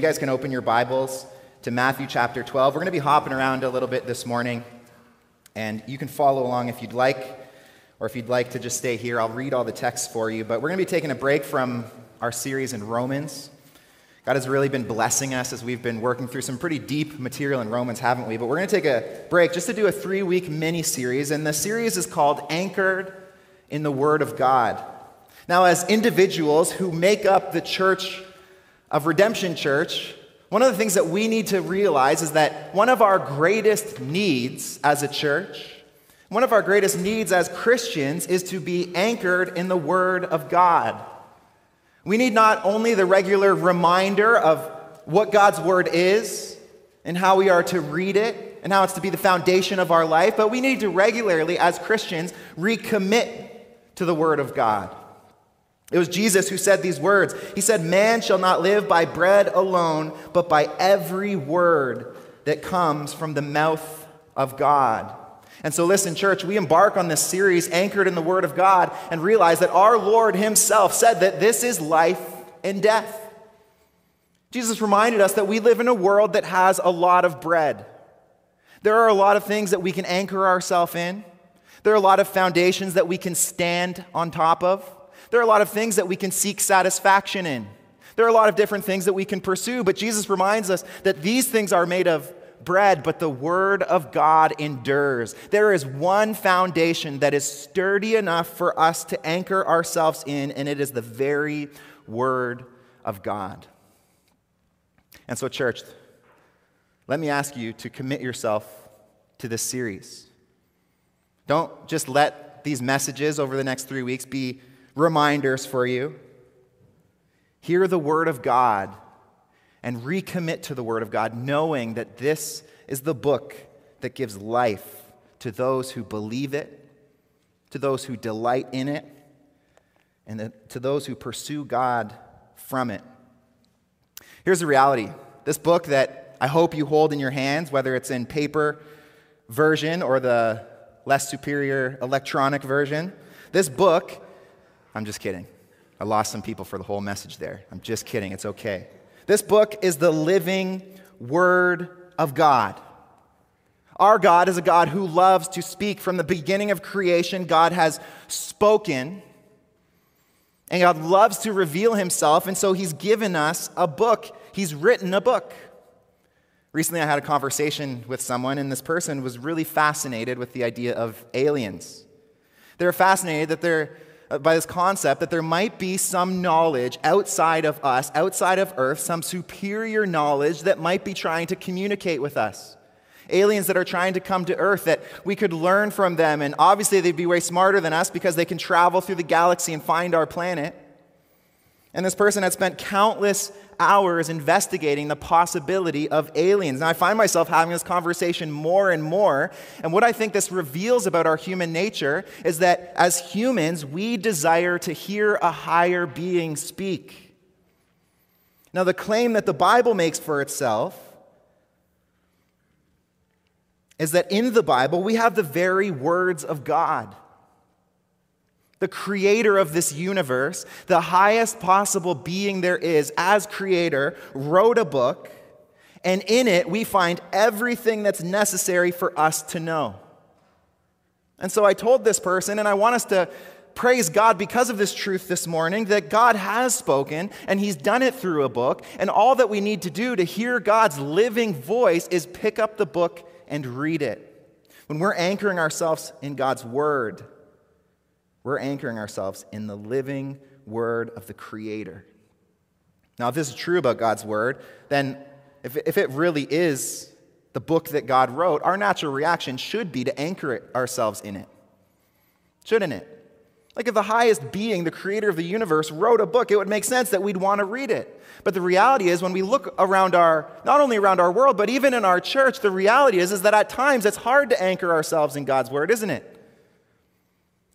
You guys can open your Bibles to Matthew chapter 12. We're going to be hopping around a little bit this morning, and you can follow along if you'd like, or if you'd like to just stay here, I'll read all the texts for you. But we're going to be taking a break from our series in Romans. God has really been blessing us as we've been working through some pretty deep material in Romans, haven't we? But we're going to take a break just to do a three week mini series, and the series is called Anchored in the Word of God. Now, as individuals who make up the church of Redemption Church, one of the things that we need to realize is that one of our greatest needs as a church, one of our greatest needs as Christians, is to be anchored in the Word of God. We need not only the regular reminder of what God's Word is and how we are to read it and how it's to be the foundation of our life, but we need to regularly, as Christians, recommit to the Word of God. It was Jesus who said these words. He said, Man shall not live by bread alone, but by every word that comes from the mouth of God. And so, listen, church, we embark on this series anchored in the Word of God and realize that our Lord Himself said that this is life and death. Jesus reminded us that we live in a world that has a lot of bread. There are a lot of things that we can anchor ourselves in, there are a lot of foundations that we can stand on top of. There are a lot of things that we can seek satisfaction in. There are a lot of different things that we can pursue, but Jesus reminds us that these things are made of bread, but the Word of God endures. There is one foundation that is sturdy enough for us to anchor ourselves in, and it is the very Word of God. And so, church, let me ask you to commit yourself to this series. Don't just let these messages over the next three weeks be reminders for you. Hear the Word of God and recommit to the Word of God, knowing that this is the book that gives life to those who believe it, to those who delight in it, and to those who pursue God from it. Here's the reality this book that I hope you hold in your hands, whether it's in paper version or the less superior electronic version, this book I'm just kidding. I lost some people for the whole message there. I'm just kidding. It's okay. This book is the living Word of God. Our God is a God who loves to speak. From the beginning of creation, God has spoken, and God loves to reveal Himself, and so He's given us a book. He's written a book. Recently, I had a conversation with someone, and this person was really fascinated with the idea of aliens. They were fascinated that they're by this concept that there might be some knowledge outside of us, outside of Earth, some superior knowledge that might be trying to communicate with us. Aliens that are trying to come to Earth, that we could learn from them. And obviously, they'd be way smarter than us because they can travel through the galaxy and find our planet. And this person had spent countless hours investigating the possibility of aliens. Now, I find myself having this conversation more and more. And what I think this reveals about our human nature is that as humans, we desire to hear a higher being speak. Now, the claim that the Bible makes for itself is that in the Bible, we have the very words of God the creator of this universe, the highest possible being there is as creator, wrote a book, and in it we find everything that's necessary for us to know. And so I told this person, and I want us to praise God because of this truth this morning that God has spoken and He's done it through a book. And all that we need to do to hear God's living voice is pick up the book and read it. When we're anchoring ourselves in God's Word, we're anchoring ourselves in the living word of the Creator. Now, if this is true about God's word, then if, if it really is the book that God wrote, our natural reaction should be to anchor it, ourselves in it. Shouldn't it? Like if the highest being, the creator of the universe, wrote a book, it would make sense that we'd want to read it. But the reality is, when we look around our, not only around our world, but even in our church, the reality is, is that at times it's hard to anchor ourselves in God's word, isn't it?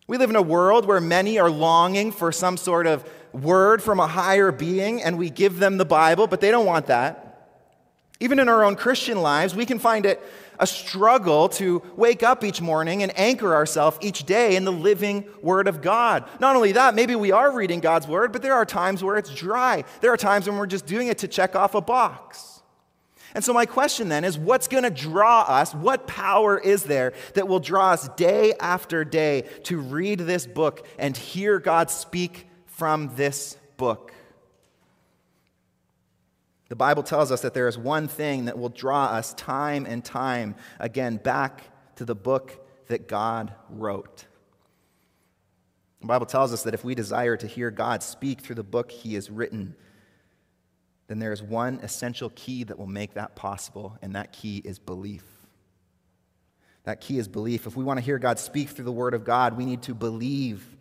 We live in a world where many are longing for some sort of word from a higher being, and we give them the Bible, but they don't want that. Even in our own Christian lives, we can find it a struggle to wake up each morning and anchor ourselves each day in the living Word of God. Not only that, maybe we are reading God's Word, but there are times where it's dry. There are times when we're just doing it to check off a box. And so, my question then is what's going to draw us? What power is there that will draw us day after day to read this book and hear God speak from this book? The Bible tells us that there is one thing that will draw us time and time again back to the book that God wrote. The Bible tells us that if we desire to hear God speak through the book he has written, then there is one essential key that will make that possible, and that key is belief. That key is belief. If we want to hear God speak through the Word of God, we need to believe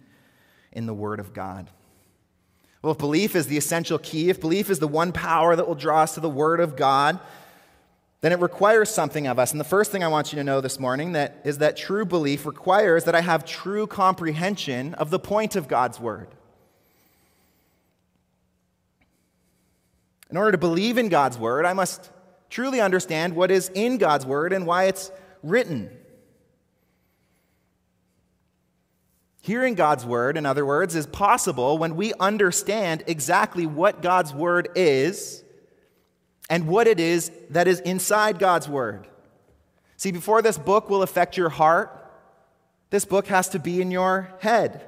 in the Word of God. Well, if belief is the essential key, if belief is the one power that will draw us to the Word of God, then it requires something of us. And the first thing I want you to know this morning that is that true belief requires that I have true comprehension of the point of God's Word. In order to believe in God's Word, I must truly understand what is in God's Word and why it's written. Hearing God's word, in other words, is possible when we understand exactly what God's word is and what it is that is inside God's word. See, before this book will affect your heart, this book has to be in your head.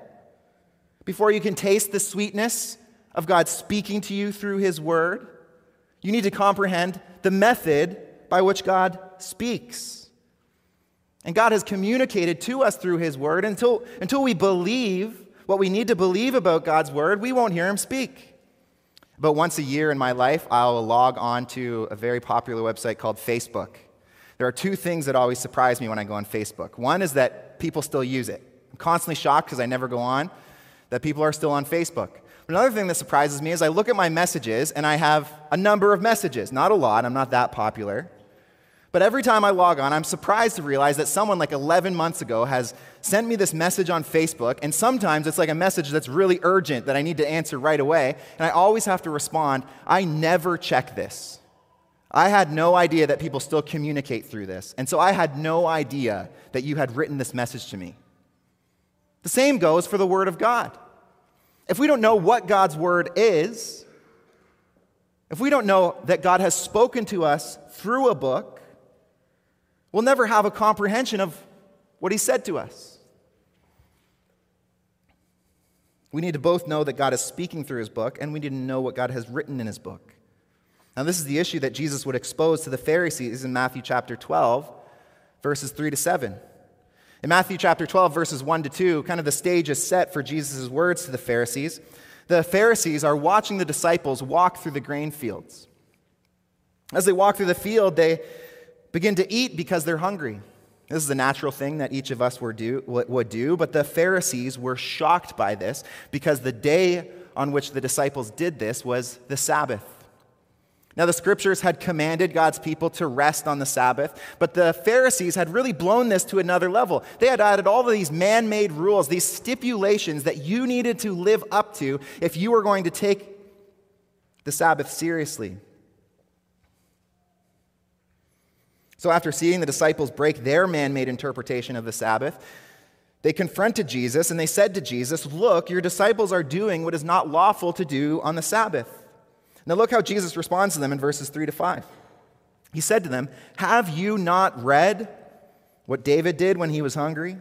Before you can taste the sweetness of God speaking to you through his word, you need to comprehend the method by which God speaks. And God has communicated to us through His Word. Until, until we believe what we need to believe about God's Word, we won't hear Him speak. But once a year in my life, I'll log on to a very popular website called Facebook. There are two things that always surprise me when I go on Facebook. One is that people still use it. I'm constantly shocked because I never go on that people are still on Facebook. Another thing that surprises me is I look at my messages and I have a number of messages. Not a lot, I'm not that popular. But every time I log on, I'm surprised to realize that someone like 11 months ago has sent me this message on Facebook, and sometimes it's like a message that's really urgent that I need to answer right away, and I always have to respond, I never check this. I had no idea that people still communicate through this, and so I had no idea that you had written this message to me. The same goes for the Word of God. If we don't know what God's Word is, if we don't know that God has spoken to us through a book, We'll never have a comprehension of what he said to us. We need to both know that God is speaking through his book, and we need to know what God has written in his book. Now, this is the issue that Jesus would expose to the Pharisees in Matthew chapter 12, verses 3 to 7. In Matthew chapter 12, verses 1 to 2, kind of the stage is set for Jesus' words to the Pharisees. The Pharisees are watching the disciples walk through the grain fields. As they walk through the field, they begin to eat because they're hungry. This is a natural thing that each of us would do, would do, but the Pharisees were shocked by this because the day on which the disciples did this was the Sabbath. Now, the scriptures had commanded God's people to rest on the Sabbath, but the Pharisees had really blown this to another level. They had added all of these man made rules, these stipulations that you needed to live up to if you were going to take the Sabbath seriously. So, after seeing the disciples break their man made interpretation of the Sabbath, they confronted Jesus and they said to Jesus, Look, your disciples are doing what is not lawful to do on the Sabbath. Now, look how Jesus responds to them in verses 3 to 5. He said to them, Have you not read what David did when he was hungry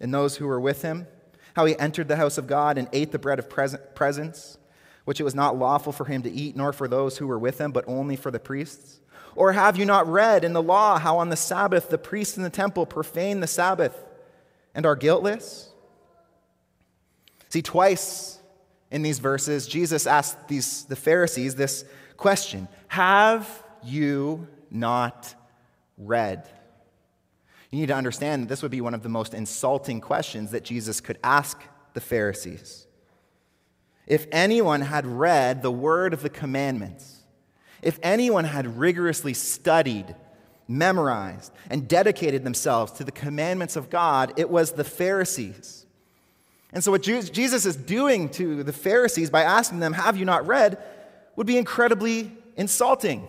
and those who were with him? How he entered the house of God and ate the bread of presence, which it was not lawful for him to eat, nor for those who were with him, but only for the priests? Or have you not read in the law how on the Sabbath the priests in the temple profane the Sabbath and are guiltless? See, twice in these verses, Jesus asked these, the Pharisees this question Have you not read? You need to understand that this would be one of the most insulting questions that Jesus could ask the Pharisees. If anyone had read the word of the commandments, if anyone had rigorously studied, memorized, and dedicated themselves to the commandments of God, it was the Pharisees. And so, what Jesus is doing to the Pharisees by asking them, Have you not read? would be incredibly insulting.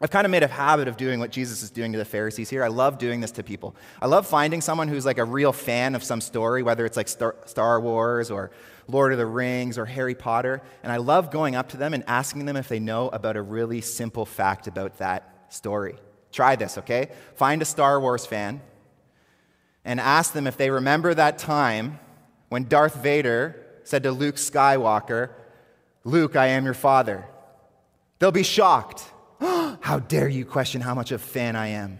I've kind of made a habit of doing what Jesus is doing to the Pharisees here. I love doing this to people. I love finding someone who's like a real fan of some story, whether it's like Star Wars or Lord of the Rings or Harry Potter, and I love going up to them and asking them if they know about a really simple fact about that story. Try this, okay? Find a Star Wars fan and ask them if they remember that time when Darth Vader said to Luke Skywalker, Luke, I am your father. They'll be shocked. how dare you question how much of a fan I am?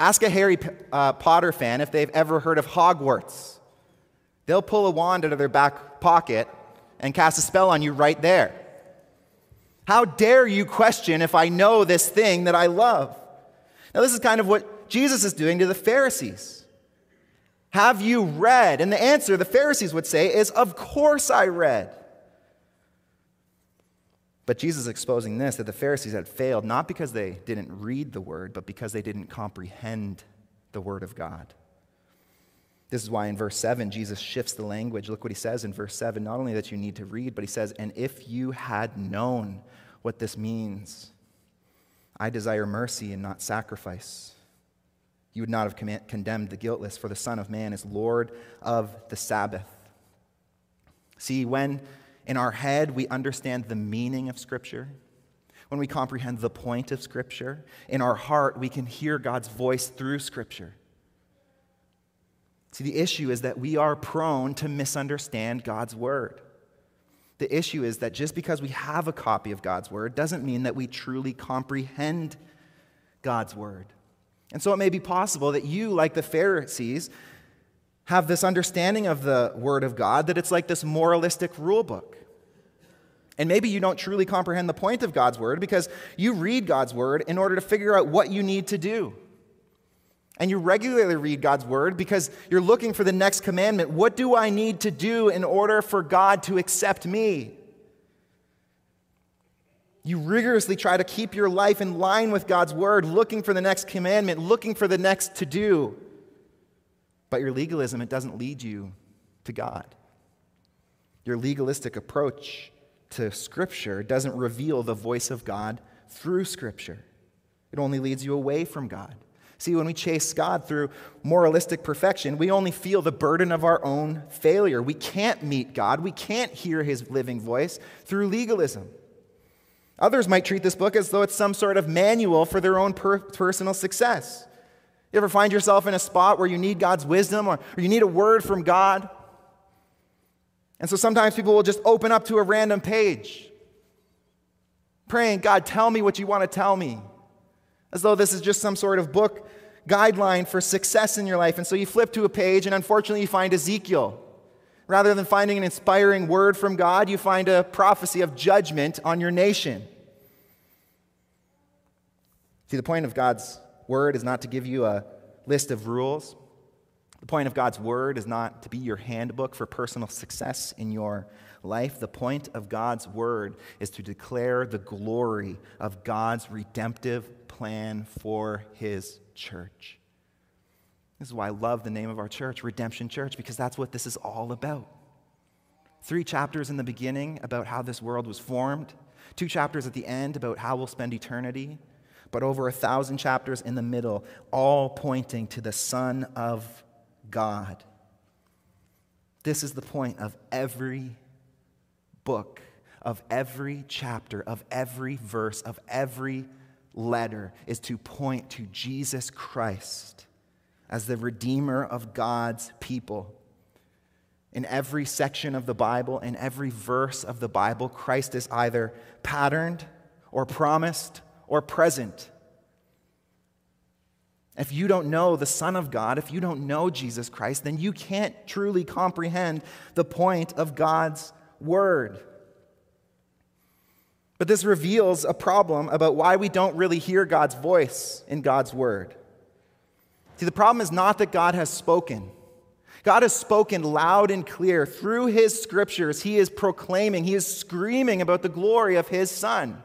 Ask a Harry uh, Potter fan if they've ever heard of Hogwarts. They'll pull a wand out of their back pocket and cast a spell on you right there. How dare you question if I know this thing that I love? Now, this is kind of what Jesus is doing to the Pharisees. Have you read? And the answer the Pharisees would say is, Of course I read. But Jesus is exposing this that the Pharisees had failed not because they didn't read the word, but because they didn't comprehend the word of God. This is why in verse 7, Jesus shifts the language. Look what he says in verse 7 not only that you need to read, but he says, And if you had known what this means, I desire mercy and not sacrifice. You would not have condemned the guiltless, for the Son of Man is Lord of the Sabbath. See, when in our head we understand the meaning of Scripture, when we comprehend the point of Scripture, in our heart we can hear God's voice through Scripture. See, the issue is that we are prone to misunderstand God's word. The issue is that just because we have a copy of God's word doesn't mean that we truly comprehend God's word. And so it may be possible that you, like the Pharisees, have this understanding of the word of God that it's like this moralistic rule book. And maybe you don't truly comprehend the point of God's word because you read God's word in order to figure out what you need to do. And you regularly read God's word because you're looking for the next commandment. What do I need to do in order for God to accept me? You rigorously try to keep your life in line with God's word, looking for the next commandment, looking for the next to do. But your legalism, it doesn't lead you to God. Your legalistic approach to Scripture doesn't reveal the voice of God through Scripture, it only leads you away from God. See, when we chase God through moralistic perfection, we only feel the burden of our own failure. We can't meet God, we can't hear his living voice through legalism. Others might treat this book as though it's some sort of manual for their own per- personal success. You ever find yourself in a spot where you need God's wisdom or, or you need a word from God? And so sometimes people will just open up to a random page, praying, God, tell me what you want to tell me as though this is just some sort of book guideline for success in your life. And so you flip to a page, and unfortunately, you find Ezekiel. Rather than finding an inspiring word from God, you find a prophecy of judgment on your nation. See, the point of God's word is not to give you a list of rules. The point of God's word is not to be your handbook for personal success in your life. The point of God's word is to declare the glory of God's redemptive plan for his church. This is why I love the name of our church, Redemption Church, because that's what this is all about. Three chapters in the beginning about how this world was formed, two chapters at the end about how we'll spend eternity, but over a thousand chapters in the middle, all pointing to the Son of God. This is the point of every book, of every chapter, of every verse, of every letter is to point to Jesus Christ as the Redeemer of God's people. In every section of the Bible, in every verse of the Bible, Christ is either patterned or promised or present. If you don't know the Son of God, if you don't know Jesus Christ, then you can't truly comprehend the point of God's Word. But this reveals a problem about why we don't really hear God's voice in God's word. See, the problem is not that God has spoken. God has spoken loud and clear. Through his scriptures, he is proclaiming, he is screaming about the glory of his Son.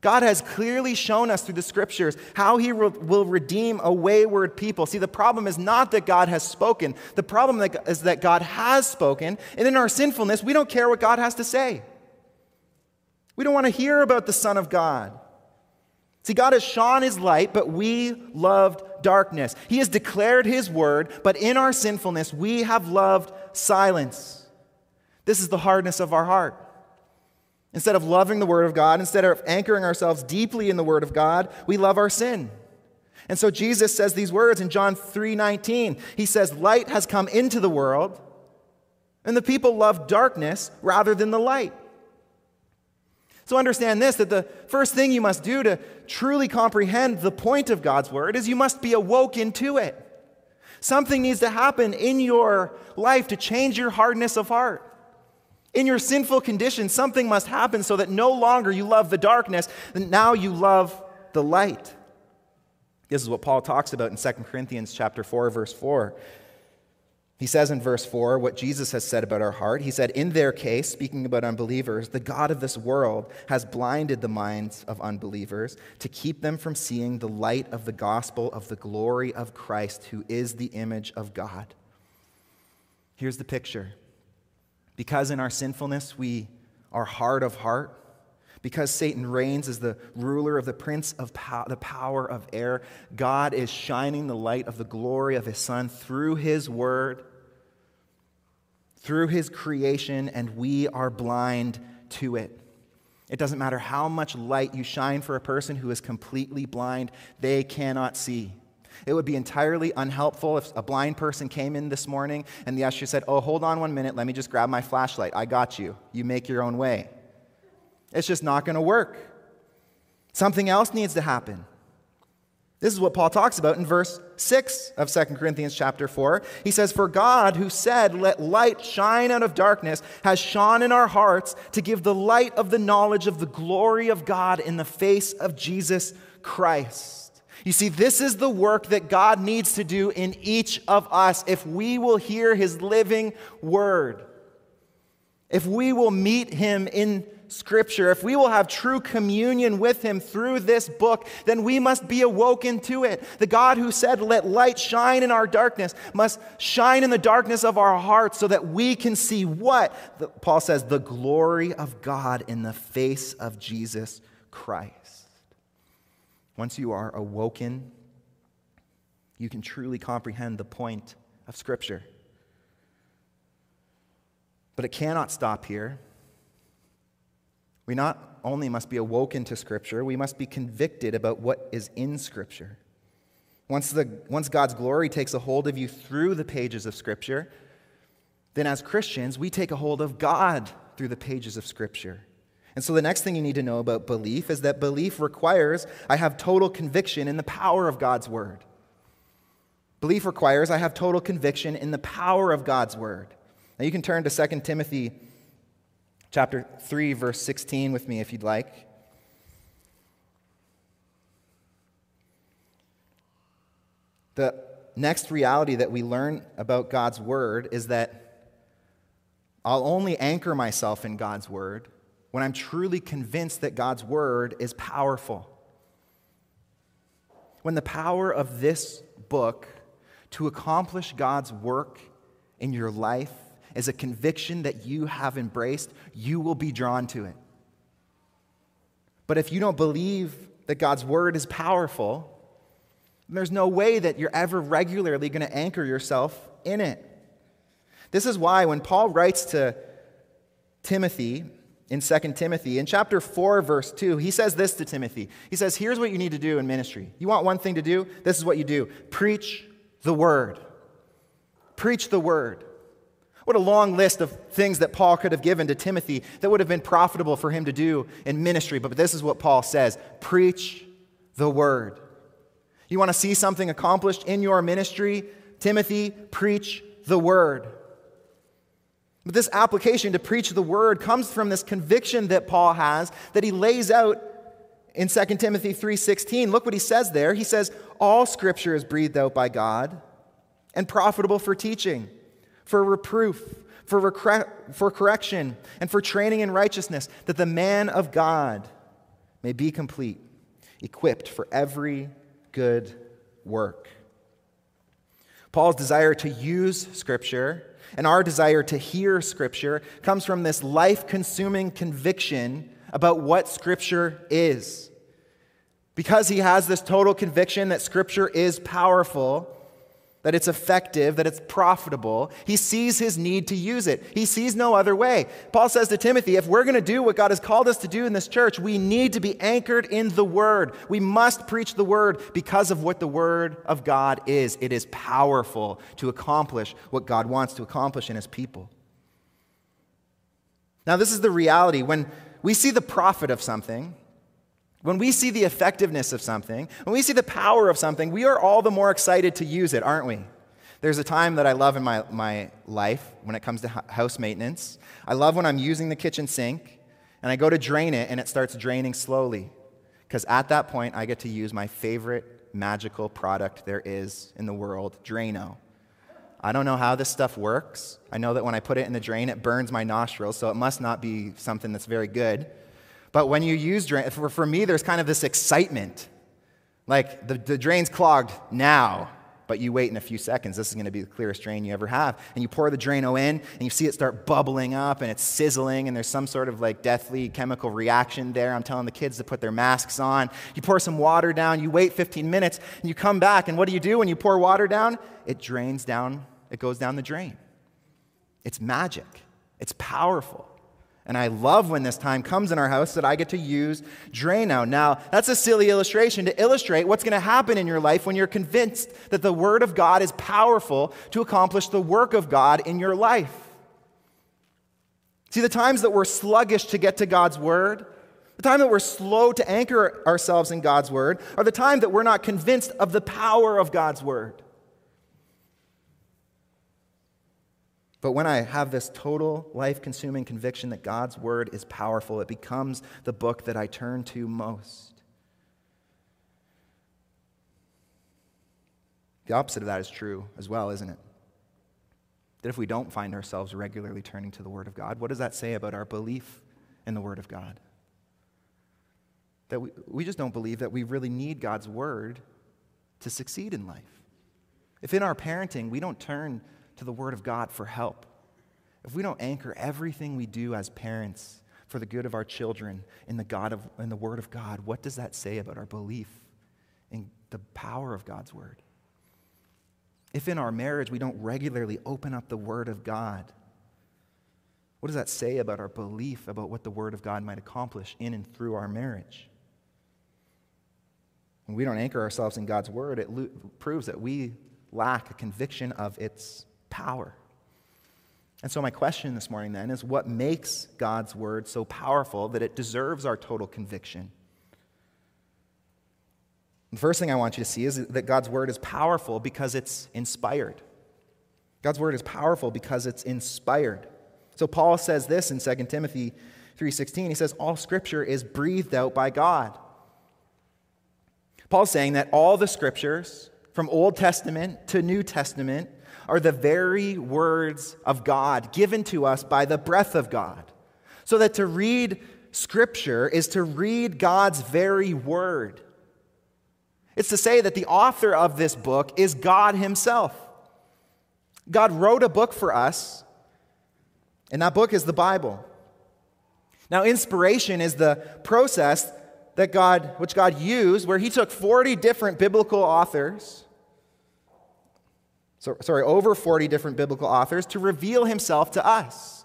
God has clearly shown us through the scriptures how he will redeem a wayward people. See, the problem is not that God has spoken, the problem is that God has spoken, and in our sinfulness, we don't care what God has to say. We don't want to hear about the Son of God. See, God has shone his light, but we loved darkness. He has declared his word, but in our sinfulness, we have loved silence. This is the hardness of our heart. Instead of loving the word of God, instead of anchoring ourselves deeply in the word of God, we love our sin. And so Jesus says these words in John 3:19. He says, "Light has come into the world, and the people love darkness rather than the light." So understand this that the first thing you must do to truly comprehend the point of God's word is you must be awoken to it. Something needs to happen in your life to change your hardness of heart. In your sinful condition, something must happen so that no longer you love the darkness, and now you love the light. This is what Paul talks about in 2 Corinthians chapter 4 verse 4. He says in verse 4 what Jesus has said about our heart. He said, In their case, speaking about unbelievers, the God of this world has blinded the minds of unbelievers to keep them from seeing the light of the gospel of the glory of Christ, who is the image of God. Here's the picture. Because in our sinfulness we are hard of heart, because Satan reigns as the ruler of the prince of pow- the power of air, God is shining the light of the glory of his Son through his word, through his creation, and we are blind to it. It doesn't matter how much light you shine for a person who is completely blind, they cannot see. It would be entirely unhelpful if a blind person came in this morning and the usher said, Oh, hold on one minute, let me just grab my flashlight. I got you. You make your own way. It's just not going to work. Something else needs to happen. This is what Paul talks about in verse 6 of 2 Corinthians chapter 4. He says, For God, who said, Let light shine out of darkness, has shone in our hearts to give the light of the knowledge of the glory of God in the face of Jesus Christ. You see, this is the work that God needs to do in each of us if we will hear his living word. If we will meet him in Scripture, if we will have true communion with Him through this book, then we must be awoken to it. The God who said, Let light shine in our darkness, must shine in the darkness of our hearts so that we can see what? Paul says, the glory of God in the face of Jesus Christ. Once you are awoken, you can truly comprehend the point of Scripture. But it cannot stop here. We not only must be awoken to Scripture, we must be convicted about what is in Scripture. Once, the, once God's glory takes a hold of you through the pages of Scripture, then as Christians, we take a hold of God through the pages of Scripture. And so the next thing you need to know about belief is that belief requires I have total conviction in the power of God's Word. Belief requires I have total conviction in the power of God's Word. Now you can turn to 2 Timothy chapter 3, verse 16 with me if you'd like. The next reality that we learn about God's word is that I'll only anchor myself in God's word when I'm truly convinced that God's word is powerful. When the power of this book to accomplish God's work in your life is a conviction that you have embraced, you will be drawn to it. But if you don't believe that God's word is powerful, there's no way that you're ever regularly going to anchor yourself in it. This is why when Paul writes to Timothy in 2 Timothy, in chapter 4, verse 2, he says this to Timothy. He says, Here's what you need to do in ministry. You want one thing to do? This is what you do preach the word. Preach the word. What a long list of things that Paul could have given to Timothy that would have been profitable for him to do in ministry. But this is what Paul says preach the word. You want to see something accomplished in your ministry? Timothy, preach the word. But this application to preach the word comes from this conviction that Paul has that he lays out in 2 Timothy 3:16. Look what he says there. He says, "All scripture is breathed out by God and profitable for teaching, for reproof, for, recre- for correction, and for training in righteousness, that the man of God may be complete, equipped for every good work. Paul's desire to use Scripture and our desire to hear Scripture comes from this life consuming conviction about what Scripture is. because he has this total conviction that Scripture is powerful, that it's effective, that it's profitable, he sees his need to use it. He sees no other way. Paul says to Timothy, if we're going to do what God has called us to do in this church, we need to be anchored in the Word. We must preach the Word because of what the Word of God is. It is powerful to accomplish what God wants to accomplish in his people. Now, this is the reality. When we see the profit of something, when we see the effectiveness of something, when we see the power of something, we are all the more excited to use it, aren't we? There's a time that I love in my, my life when it comes to house maintenance. I love when I'm using the kitchen sink and I go to drain it and it starts draining slowly. Because at that point, I get to use my favorite magical product there is in the world, Drano. I don't know how this stuff works. I know that when I put it in the drain, it burns my nostrils, so it must not be something that's very good. But when you use drain, for, for me, there's kind of this excitement. Like the, the drain's clogged now, but you wait in a few seconds. This is going to be the clearest drain you ever have. And you pour the Drano in, and you see it start bubbling up, and it's sizzling, and there's some sort of like deathly chemical reaction there. I'm telling the kids to put their masks on. You pour some water down, you wait 15 minutes, and you come back, and what do you do when you pour water down? It drains down, it goes down the drain. It's magic, it's powerful. And I love when this time comes in our house that I get to use Drano. Now, that's a silly illustration to illustrate what's going to happen in your life when you're convinced that the Word of God is powerful to accomplish the work of God in your life. See, the times that we're sluggish to get to God's Word, the time that we're slow to anchor ourselves in God's Word, are the time that we're not convinced of the power of God's Word. But when I have this total life consuming conviction that God's word is powerful, it becomes the book that I turn to most. The opposite of that is true as well, isn't it? That if we don't find ourselves regularly turning to the Word of God, what does that say about our belief in the Word of God? That we, we just don't believe that we really need God's Word to succeed in life. If in our parenting we don't turn to the Word of God for help, if we don't anchor everything we do as parents for the good of our children in the, God of, in the Word of God, what does that say about our belief in the power of God's Word? If in our marriage we don't regularly open up the Word of God, what does that say about our belief about what the Word of God might accomplish in and through our marriage? When we don't anchor ourselves in God's Word, it lo- proves that we lack a conviction of its power. And so, my question this morning then is what makes God's word so powerful that it deserves our total conviction? The first thing I want you to see is that God's word is powerful because it's inspired. God's word is powerful because it's inspired. So Paul says this in 2 Timothy 3:16. He says all scripture is breathed out by God. Paul's saying that all the scriptures from Old Testament to New Testament are the very words of God given to us by the breath of God. So that to read Scripture is to read God's very word. It's to say that the author of this book is God Himself. God wrote a book for us, and that book is the Bible. Now, inspiration is the process that God, which God used, where He took 40 different biblical authors so, sorry, over 40 different biblical authors to reveal himself to us.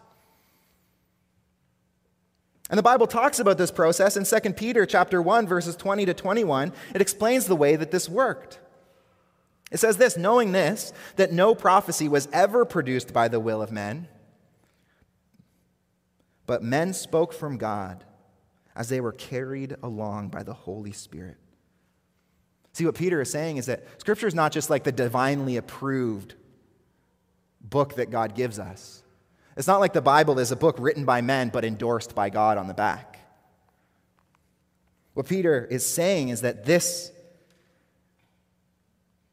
And the Bible talks about this process in 2 Peter chapter 1 verses 20 to 21. It explains the way that this worked. It says this, knowing this that no prophecy was ever produced by the will of men, but men spoke from God as they were carried along by the Holy Spirit. See, what Peter is saying is that Scripture is not just like the divinely approved book that God gives us. It's not like the Bible is a book written by men but endorsed by God on the back. What Peter is saying is that this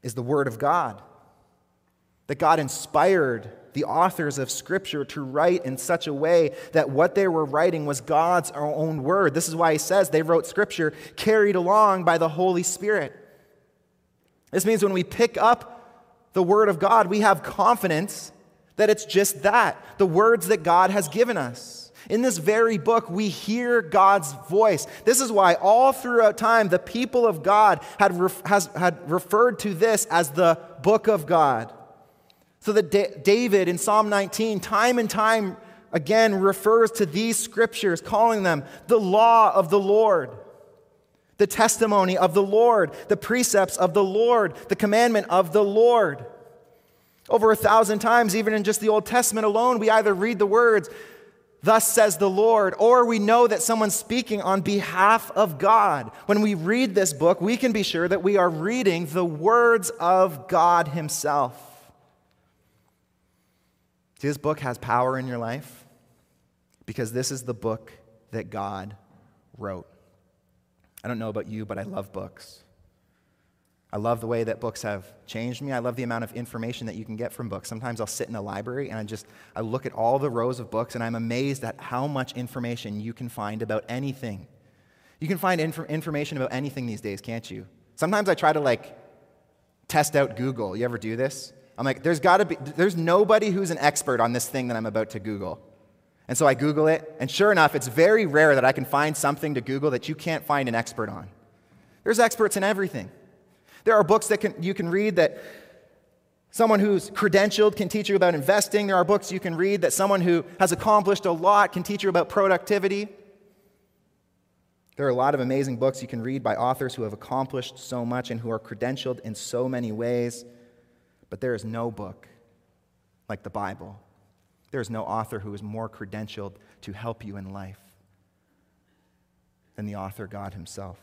is the Word of God, that God inspired the authors of Scripture to write in such a way that what they were writing was God's own Word. This is why he says they wrote Scripture carried along by the Holy Spirit. This means when we pick up the Word of God, we have confidence that it's just that the words that God has given us. In this very book, we hear God's voice. This is why all throughout time, the people of God had, has, had referred to this as the book of God. So that David in Psalm 19, time and time again, refers to these scriptures, calling them the law of the Lord, the testimony of the Lord, the precepts of the Lord, the commandment of the Lord. Over a thousand times, even in just the Old Testament alone, we either read the words, Thus says the Lord, or we know that someone's speaking on behalf of God. When we read this book, we can be sure that we are reading the words of God Himself. See, this book has power in your life because this is the book that God wrote. I don't know about you, but I love books. I love the way that books have changed me. I love the amount of information that you can get from books. Sometimes I'll sit in a library and I just I look at all the rows of books and I'm amazed at how much information you can find about anything. You can find inf- information about anything these days, can't you? Sometimes I try to like test out Google. You ever do this? I'm like, there's got to be there's nobody who's an expert on this thing that I'm about to Google. And so I Google it, and sure enough, it's very rare that I can find something to Google that you can't find an expert on. There's experts in everything. There are books that can, you can read that someone who's credentialed can teach you about investing. There are books you can read that someone who has accomplished a lot can teach you about productivity. There are a lot of amazing books you can read by authors who have accomplished so much and who are credentialed in so many ways. But there is no book like the Bible. There is no author who is more credentialed to help you in life than the author God Himself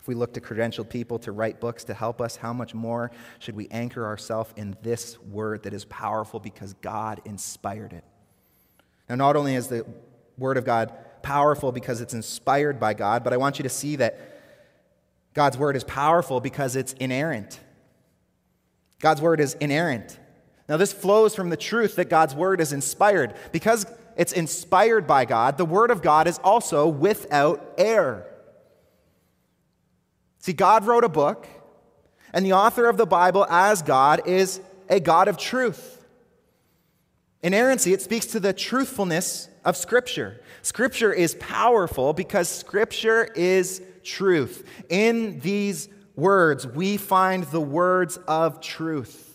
If we look to credentialed people to write books to help us, how much more should we anchor ourselves in this word that is powerful because God inspired it? Now, not only is the word of God powerful because it's inspired by God, but I want you to see that God's word is powerful because it's inerrant. God's word is inerrant. Now, this flows from the truth that God's word is inspired. Because it's inspired by God, the word of God is also without error. See, God wrote a book, and the author of the Bible, as God, is a God of truth. Inerrancy, it speaks to the truthfulness of Scripture. Scripture is powerful because Scripture is truth. In these words, we find the words of truth.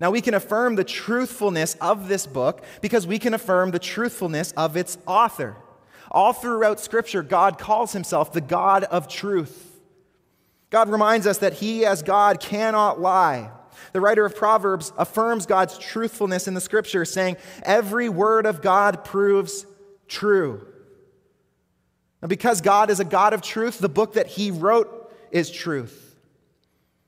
Now, we can affirm the truthfulness of this book because we can affirm the truthfulness of its author. All throughout Scripture, God calls himself the God of truth. God reminds us that he, as God, cannot lie. The writer of Proverbs affirms God's truthfulness in the Scripture, saying, Every word of God proves true. Now, because God is a God of truth, the book that he wrote is truth.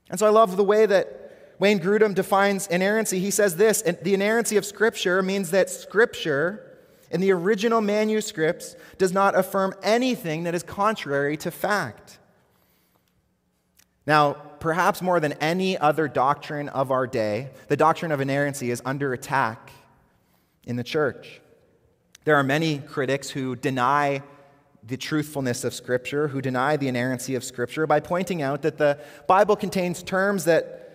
And so I love the way that Wayne Grudem defines inerrancy. He says this the inerrancy of Scripture means that Scripture in the original manuscripts does not affirm anything that is contrary to fact. Now, perhaps more than any other doctrine of our day, the doctrine of inerrancy is under attack in the church. There are many critics who deny the truthfulness of Scripture, who deny the inerrancy of Scripture by pointing out that the Bible contains terms that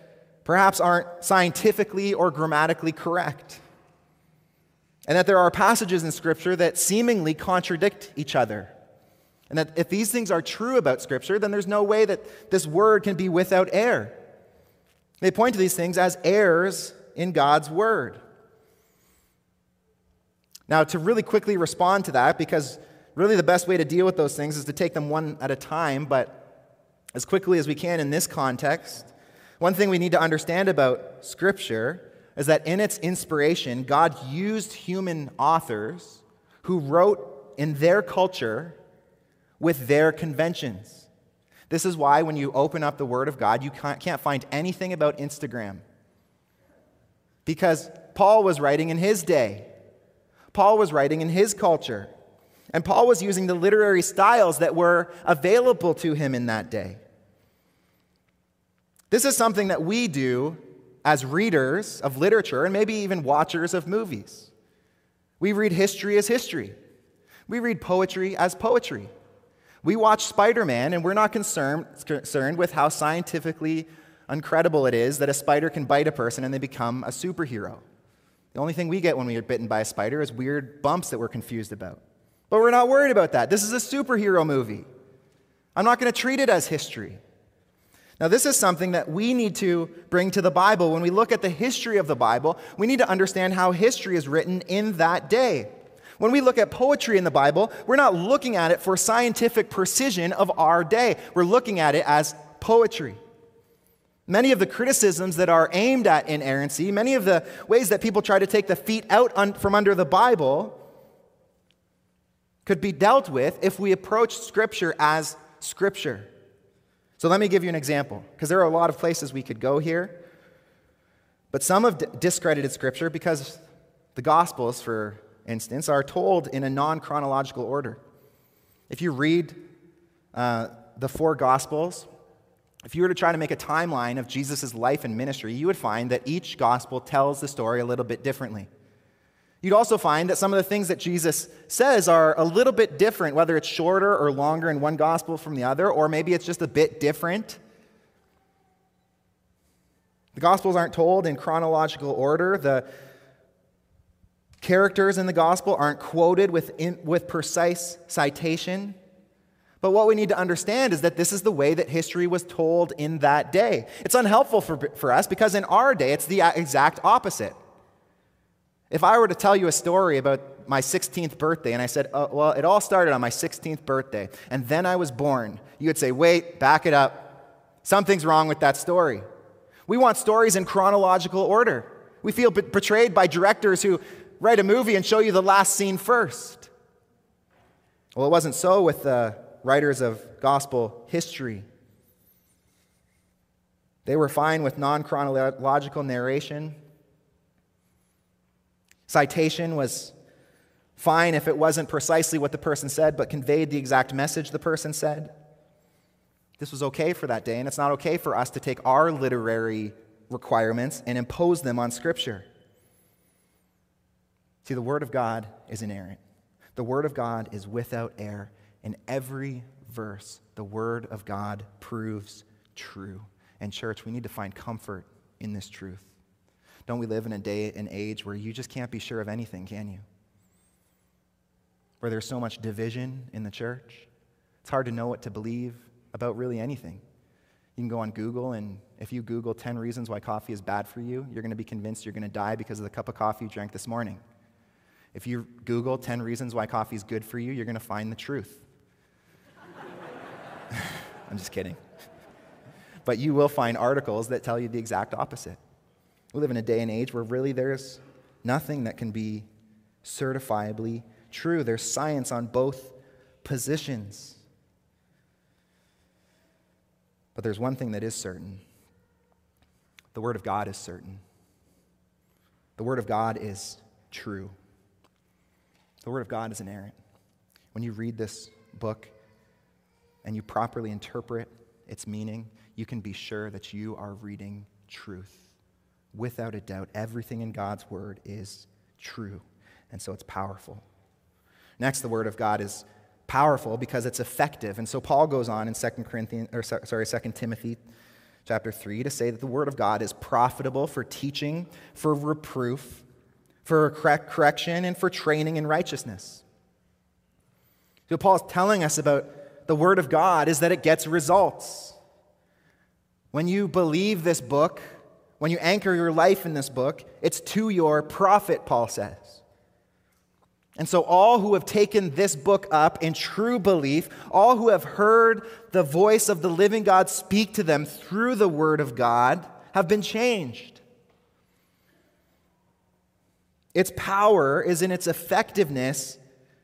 perhaps aren't scientifically or grammatically correct and that there are passages in Scripture that seemingly contradict each other. And that if these things are true about Scripture, then there's no way that this word can be without error. They point to these things as errors in God's word. Now, to really quickly respond to that, because really the best way to deal with those things is to take them one at a time, but as quickly as we can in this context, one thing we need to understand about Scripture is that in its inspiration, God used human authors who wrote in their culture with their conventions. This is why when you open up the Word of God, you can't find anything about Instagram. Because Paul was writing in his day, Paul was writing in his culture, and Paul was using the literary styles that were available to him in that day. This is something that we do as readers of literature and maybe even watchers of movies. We read history as history. We read poetry as poetry. We watch Spider Man and we're not concerned, concerned with how scientifically uncredible it is that a spider can bite a person and they become a superhero. The only thing we get when we are bitten by a spider is weird bumps that we're confused about. But we're not worried about that. This is a superhero movie. I'm not going to treat it as history. Now, this is something that we need to bring to the Bible. When we look at the history of the Bible, we need to understand how history is written in that day. When we look at poetry in the Bible, we're not looking at it for scientific precision of our day. We're looking at it as poetry. Many of the criticisms that are aimed at inerrancy, many of the ways that people try to take the feet out un- from under the Bible, could be dealt with if we approach Scripture as Scripture. So let me give you an example, because there are a lot of places we could go here. But some have discredited Scripture because the Gospels, for instance, are told in a non chronological order. If you read uh, the four Gospels, if you were to try to make a timeline of Jesus' life and ministry, you would find that each gospel tells the story a little bit differently. You'd also find that some of the things that Jesus says are a little bit different, whether it's shorter or longer in one gospel from the other, or maybe it's just a bit different. The gospels aren't told in chronological order. The characters in the gospel aren't quoted with, in, with precise citation. But what we need to understand is that this is the way that history was told in that day. It's unhelpful for, for us because in our day, it's the exact opposite. If I were to tell you a story about my 16th birthday and I said, oh, well, it all started on my 16th birthday and then I was born, you would say, wait, back it up. Something's wrong with that story. We want stories in chronological order. We feel betrayed by directors who write a movie and show you the last scene first. Well, it wasn't so with the writers of gospel history. They were fine with non chronological narration. Citation was fine if it wasn't precisely what the person said, but conveyed the exact message the person said. This was okay for that day, and it's not okay for us to take our literary requirements and impose them on Scripture. See, the Word of God is inerrant, the Word of God is without error. In every verse, the Word of God proves true. And, church, we need to find comfort in this truth. Don't we live in a day and age where you just can't be sure of anything, can you? Where there's so much division in the church. It's hard to know what to believe about really anything. You can go on Google, and if you Google 10 reasons why coffee is bad for you, you're going to be convinced you're going to die because of the cup of coffee you drank this morning. If you Google 10 reasons why coffee is good for you, you're going to find the truth. I'm just kidding. But you will find articles that tell you the exact opposite. We live in a day and age where really there's nothing that can be certifiably true. There's science on both positions. But there's one thing that is certain the Word of God is certain. The Word of God is true. The Word of God is inerrant. When you read this book, and you properly interpret its meaning, you can be sure that you are reading truth. Without a doubt, everything in God's word is true, and so it's powerful. Next, the word of God is powerful because it's effective. And so Paul goes on in 2 Corinthians or sorry, 2 Timothy chapter 3 to say that the word of God is profitable for teaching, for reproof, for correction, and for training in righteousness. So Paul's telling us about the Word of God is that it gets results. When you believe this book, when you anchor your life in this book, it's to your profit, Paul says. And so, all who have taken this book up in true belief, all who have heard the voice of the living God speak to them through the Word of God, have been changed. Its power is in its effectiveness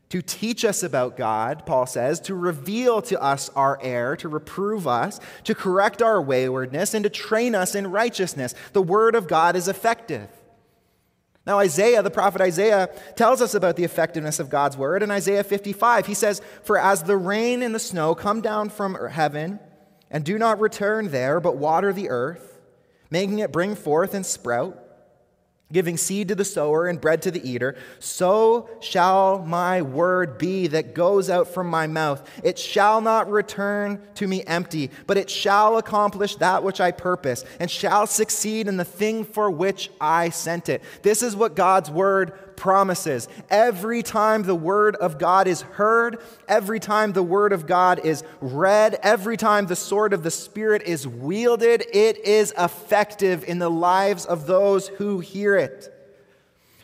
to teach us about God, Paul says, to reveal to us our error, to reprove us, to correct our waywardness, and to train us in righteousness. The Word of God is effective. Now, Isaiah, the prophet Isaiah, tells us about the effectiveness of God's Word. In Isaiah 55, he says, For as the rain and the snow come down from heaven and do not return there, but water the earth, making it bring forth and sprout, giving seed to the sower and bread to the eater, so shall my word be that goes out from my mouth. It shall not return to me empty, but it shall accomplish that which I purpose, and shall succeed in the thing for which I sent it. This is what God's word promises. Every time the word of God is heard, every time the word of God is read, every time the sword of the Spirit is wielded, it is effective in the lives of those who hear it.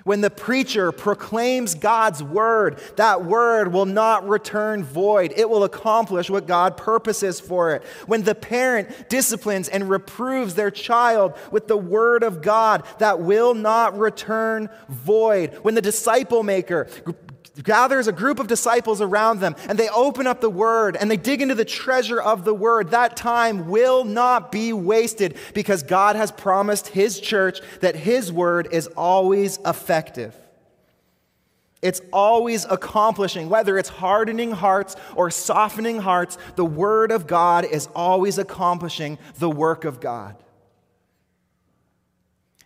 When the preacher proclaims God's word, that word will not return void. It will accomplish what God purposes for it. When the parent disciplines and reproves their child with the word of God, that will not return void. When the disciple maker gathers a group of disciples around them and they open up the word and they dig into the treasure of the word, that time will not be wasted because God has promised his church that his word is always effective. It's always accomplishing, whether it's hardening hearts or softening hearts, the word of God is always accomplishing the work of God.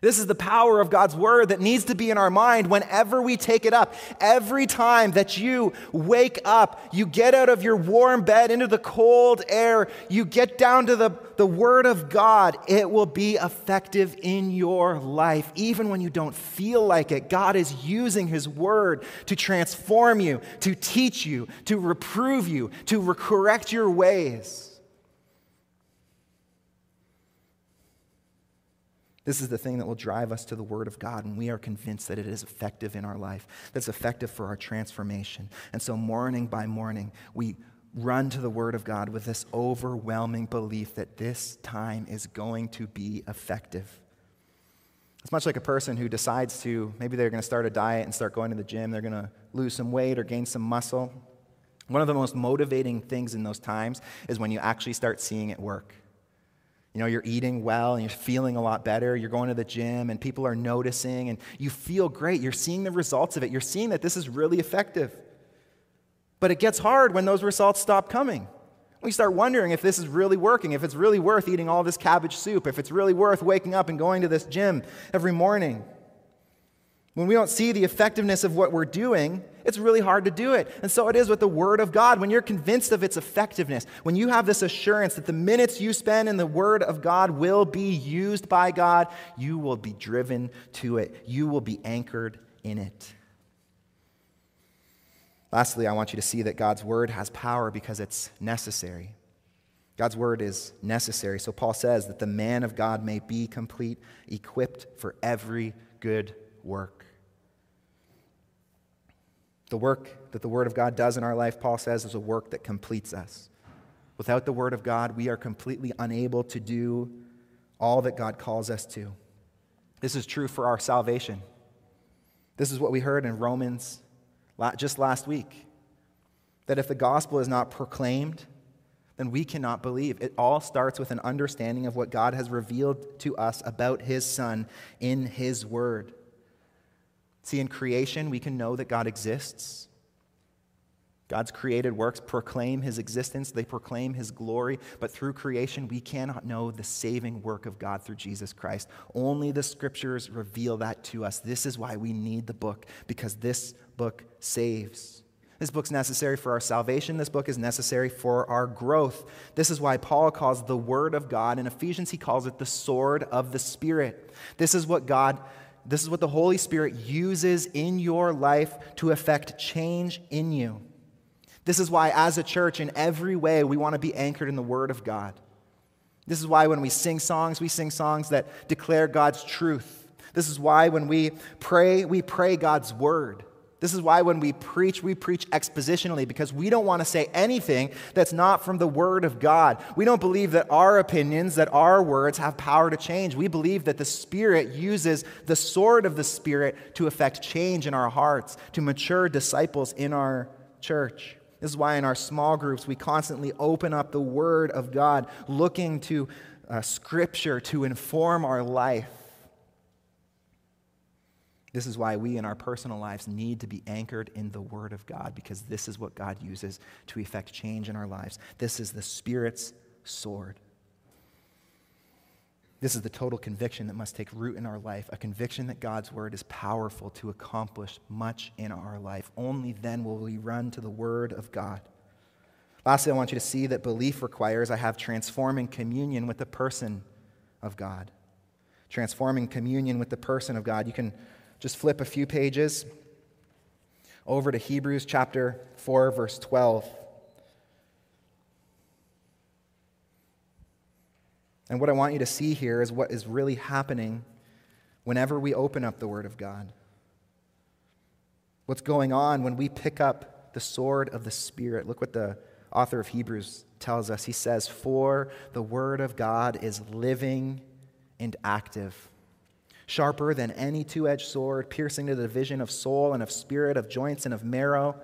This is the power of God's word that needs to be in our mind whenever we take it up. Every time that you wake up, you get out of your warm bed into the cold air, you get down to the, the word of God, it will be effective in your life. Even when you don't feel like it, God is using his word to transform you, to teach you, to reprove you, to correct your ways. This is the thing that will drive us to the Word of God, and we are convinced that it is effective in our life, that's effective for our transformation. And so, morning by morning, we run to the Word of God with this overwhelming belief that this time is going to be effective. It's much like a person who decides to, maybe they're going to start a diet and start going to the gym, they're going to lose some weight or gain some muscle. One of the most motivating things in those times is when you actually start seeing it work. You know, you're eating well and you're feeling a lot better. You're going to the gym and people are noticing and you feel great. You're seeing the results of it. You're seeing that this is really effective. But it gets hard when those results stop coming. We start wondering if this is really working, if it's really worth eating all this cabbage soup, if it's really worth waking up and going to this gym every morning. When we don't see the effectiveness of what we're doing, it's really hard to do it. And so it is with the Word of God. When you're convinced of its effectiveness, when you have this assurance that the minutes you spend in the Word of God will be used by God, you will be driven to it. You will be anchored in it. Lastly, I want you to see that God's Word has power because it's necessary. God's Word is necessary. So Paul says that the man of God may be complete, equipped for every good work. The work that the Word of God does in our life, Paul says, is a work that completes us. Without the Word of God, we are completely unable to do all that God calls us to. This is true for our salvation. This is what we heard in Romans just last week that if the gospel is not proclaimed, then we cannot believe. It all starts with an understanding of what God has revealed to us about His Son in His Word. See, in creation, we can know that God exists. God's created works proclaim his existence, they proclaim his glory, but through creation, we cannot know the saving work of God through Jesus Christ. Only the scriptures reveal that to us. This is why we need the book, because this book saves. This book's necessary for our salvation. This book is necessary for our growth. This is why Paul calls the Word of God. In Ephesians, he calls it the sword of the Spirit. This is what God this is what the Holy Spirit uses in your life to effect change in you. This is why, as a church, in every way, we want to be anchored in the Word of God. This is why, when we sing songs, we sing songs that declare God's truth. This is why, when we pray, we pray God's Word. This is why when we preach, we preach expositionally because we don't want to say anything that's not from the Word of God. We don't believe that our opinions, that our words have power to change. We believe that the Spirit uses the sword of the Spirit to effect change in our hearts, to mature disciples in our church. This is why in our small groups we constantly open up the Word of God, looking to uh, Scripture to inform our life. This is why we in our personal lives need to be anchored in the Word of God, because this is what God uses to effect change in our lives. This is the Spirit's sword. This is the total conviction that must take root in our life a conviction that God's word is powerful to accomplish much in our life. Only then will we run to the word of God. Lastly, I want you to see that belief requires I have transforming communion with the person of God. Transforming communion with the person of God. You can just flip a few pages over to Hebrews chapter 4, verse 12. And what I want you to see here is what is really happening whenever we open up the Word of God. What's going on when we pick up the sword of the Spirit. Look what the author of Hebrews tells us. He says, For the Word of God is living and active, sharper than any two edged sword, piercing to the division of soul and of spirit, of joints and of marrow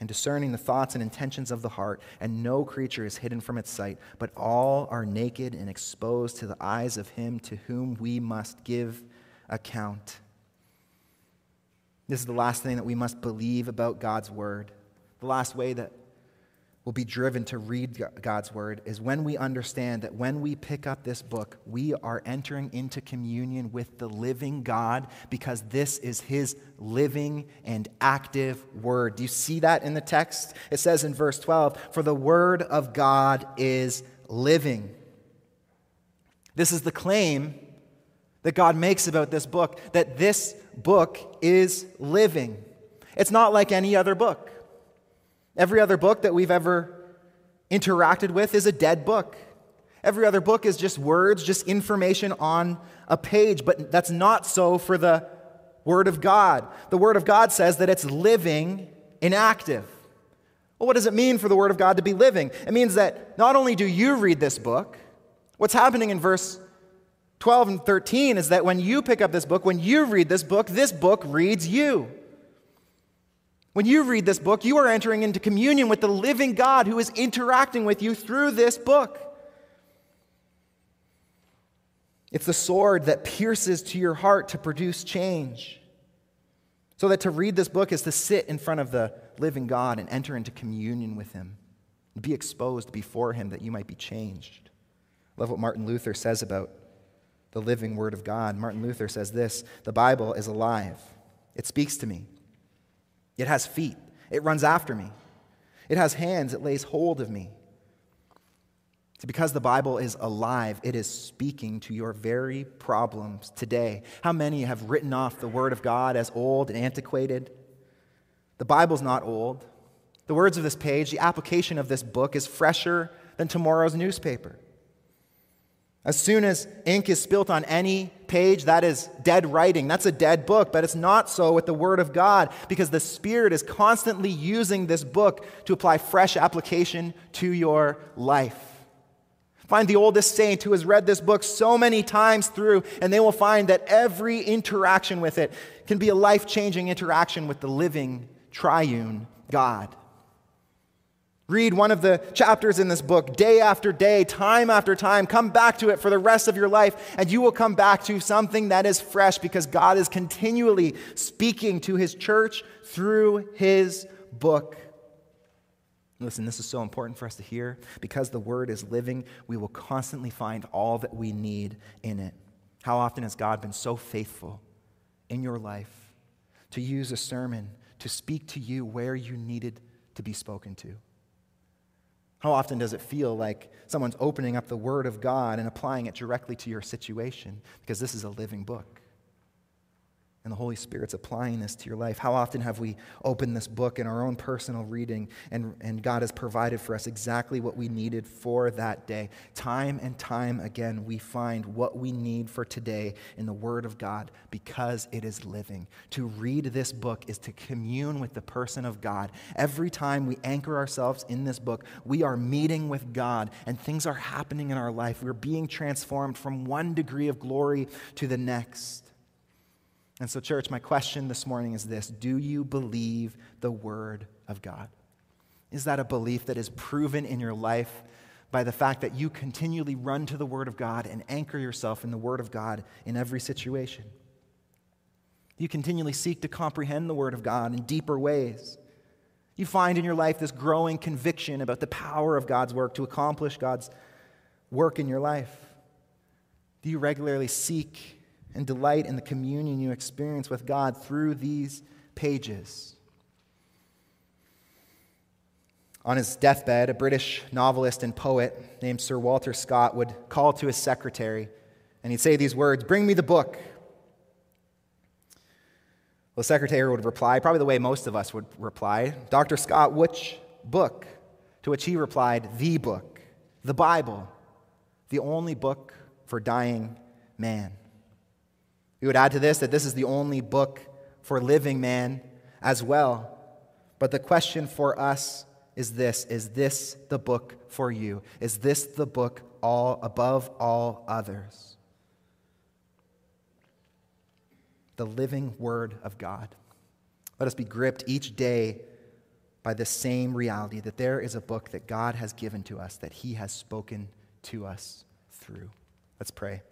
and discerning the thoughts and intentions of the heart, and no creature is hidden from its sight, but all are naked and exposed to the eyes of him to whom we must give account. This is the last thing that we must believe about God's word. The last way that will be driven to read God's word is when we understand that when we pick up this book, we are entering into communion with the living God because this is his living and active word. Do you see that in the text? It says in verse 12, For the word of God is living. This is the claim that God makes about this book, that this book is living. It's not like any other book. Every other book that we've ever interacted with is a dead book. Every other book is just words, just information on a page, but that's not so for the Word of God. The Word of God says that it's living and active. Well, what does it mean for the Word of God to be living? It means that not only do you read this book, what's happening in verse 12 and 13 is that when you pick up this book, when you read this book, this book reads you. When you read this book, you are entering into communion with the living God who is interacting with you through this book. It's the sword that pierces to your heart to produce change. So that to read this book is to sit in front of the living God and enter into communion with Him, be exposed before Him that you might be changed. I love what Martin Luther says about the living Word of God. Martin Luther says this The Bible is alive, it speaks to me. It has feet. It runs after me. It has hands. It lays hold of me. It's because the Bible is alive, it is speaking to your very problems today. How many have written off the Word of God as old and antiquated? The Bible's not old. The words of this page, the application of this book is fresher than tomorrow's newspaper. As soon as ink is spilt on any page, that is dead writing. That's a dead book, but it's not so with the Word of God because the Spirit is constantly using this book to apply fresh application to your life. Find the oldest saint who has read this book so many times through, and they will find that every interaction with it can be a life changing interaction with the living, triune God. Read one of the chapters in this book day after day, time after time. Come back to it for the rest of your life, and you will come back to something that is fresh because God is continually speaking to His church through His book. Listen, this is so important for us to hear. Because the Word is living, we will constantly find all that we need in it. How often has God been so faithful in your life to use a sermon to speak to you where you needed to be spoken to? How often does it feel like someone's opening up the Word of God and applying it directly to your situation? Because this is a living book and the Holy Spirit's applying this to your life. How often have we opened this book in our own personal reading and, and God has provided for us exactly what we needed for that day? Time and time again, we find what we need for today in the Word of God because it is living. To read this book is to commune with the person of God. Every time we anchor ourselves in this book, we are meeting with God and things are happening in our life. We're being transformed from one degree of glory to the next. And so, church, my question this morning is this Do you believe the Word of God? Is that a belief that is proven in your life by the fact that you continually run to the Word of God and anchor yourself in the Word of God in every situation? You continually seek to comprehend the Word of God in deeper ways. You find in your life this growing conviction about the power of God's work to accomplish God's work in your life. Do you regularly seek and delight in the communion you experience with God through these pages? On his deathbed, a British novelist and poet named Sir Walter Scott would call to his secretary and he'd say these words Bring me the book. Well, the secretary would reply, probably the way most of us would reply Dr. Scott, which book? To which he replied, The book, the Bible, the only book for dying man. We would add to this that this is the only book for living man as well. But the question for us is this Is this the book for you? Is this the book all above all others? The living Word of God. Let us be gripped each day by the same reality that there is a book that God has given to us, that He has spoken to us through. Let's pray.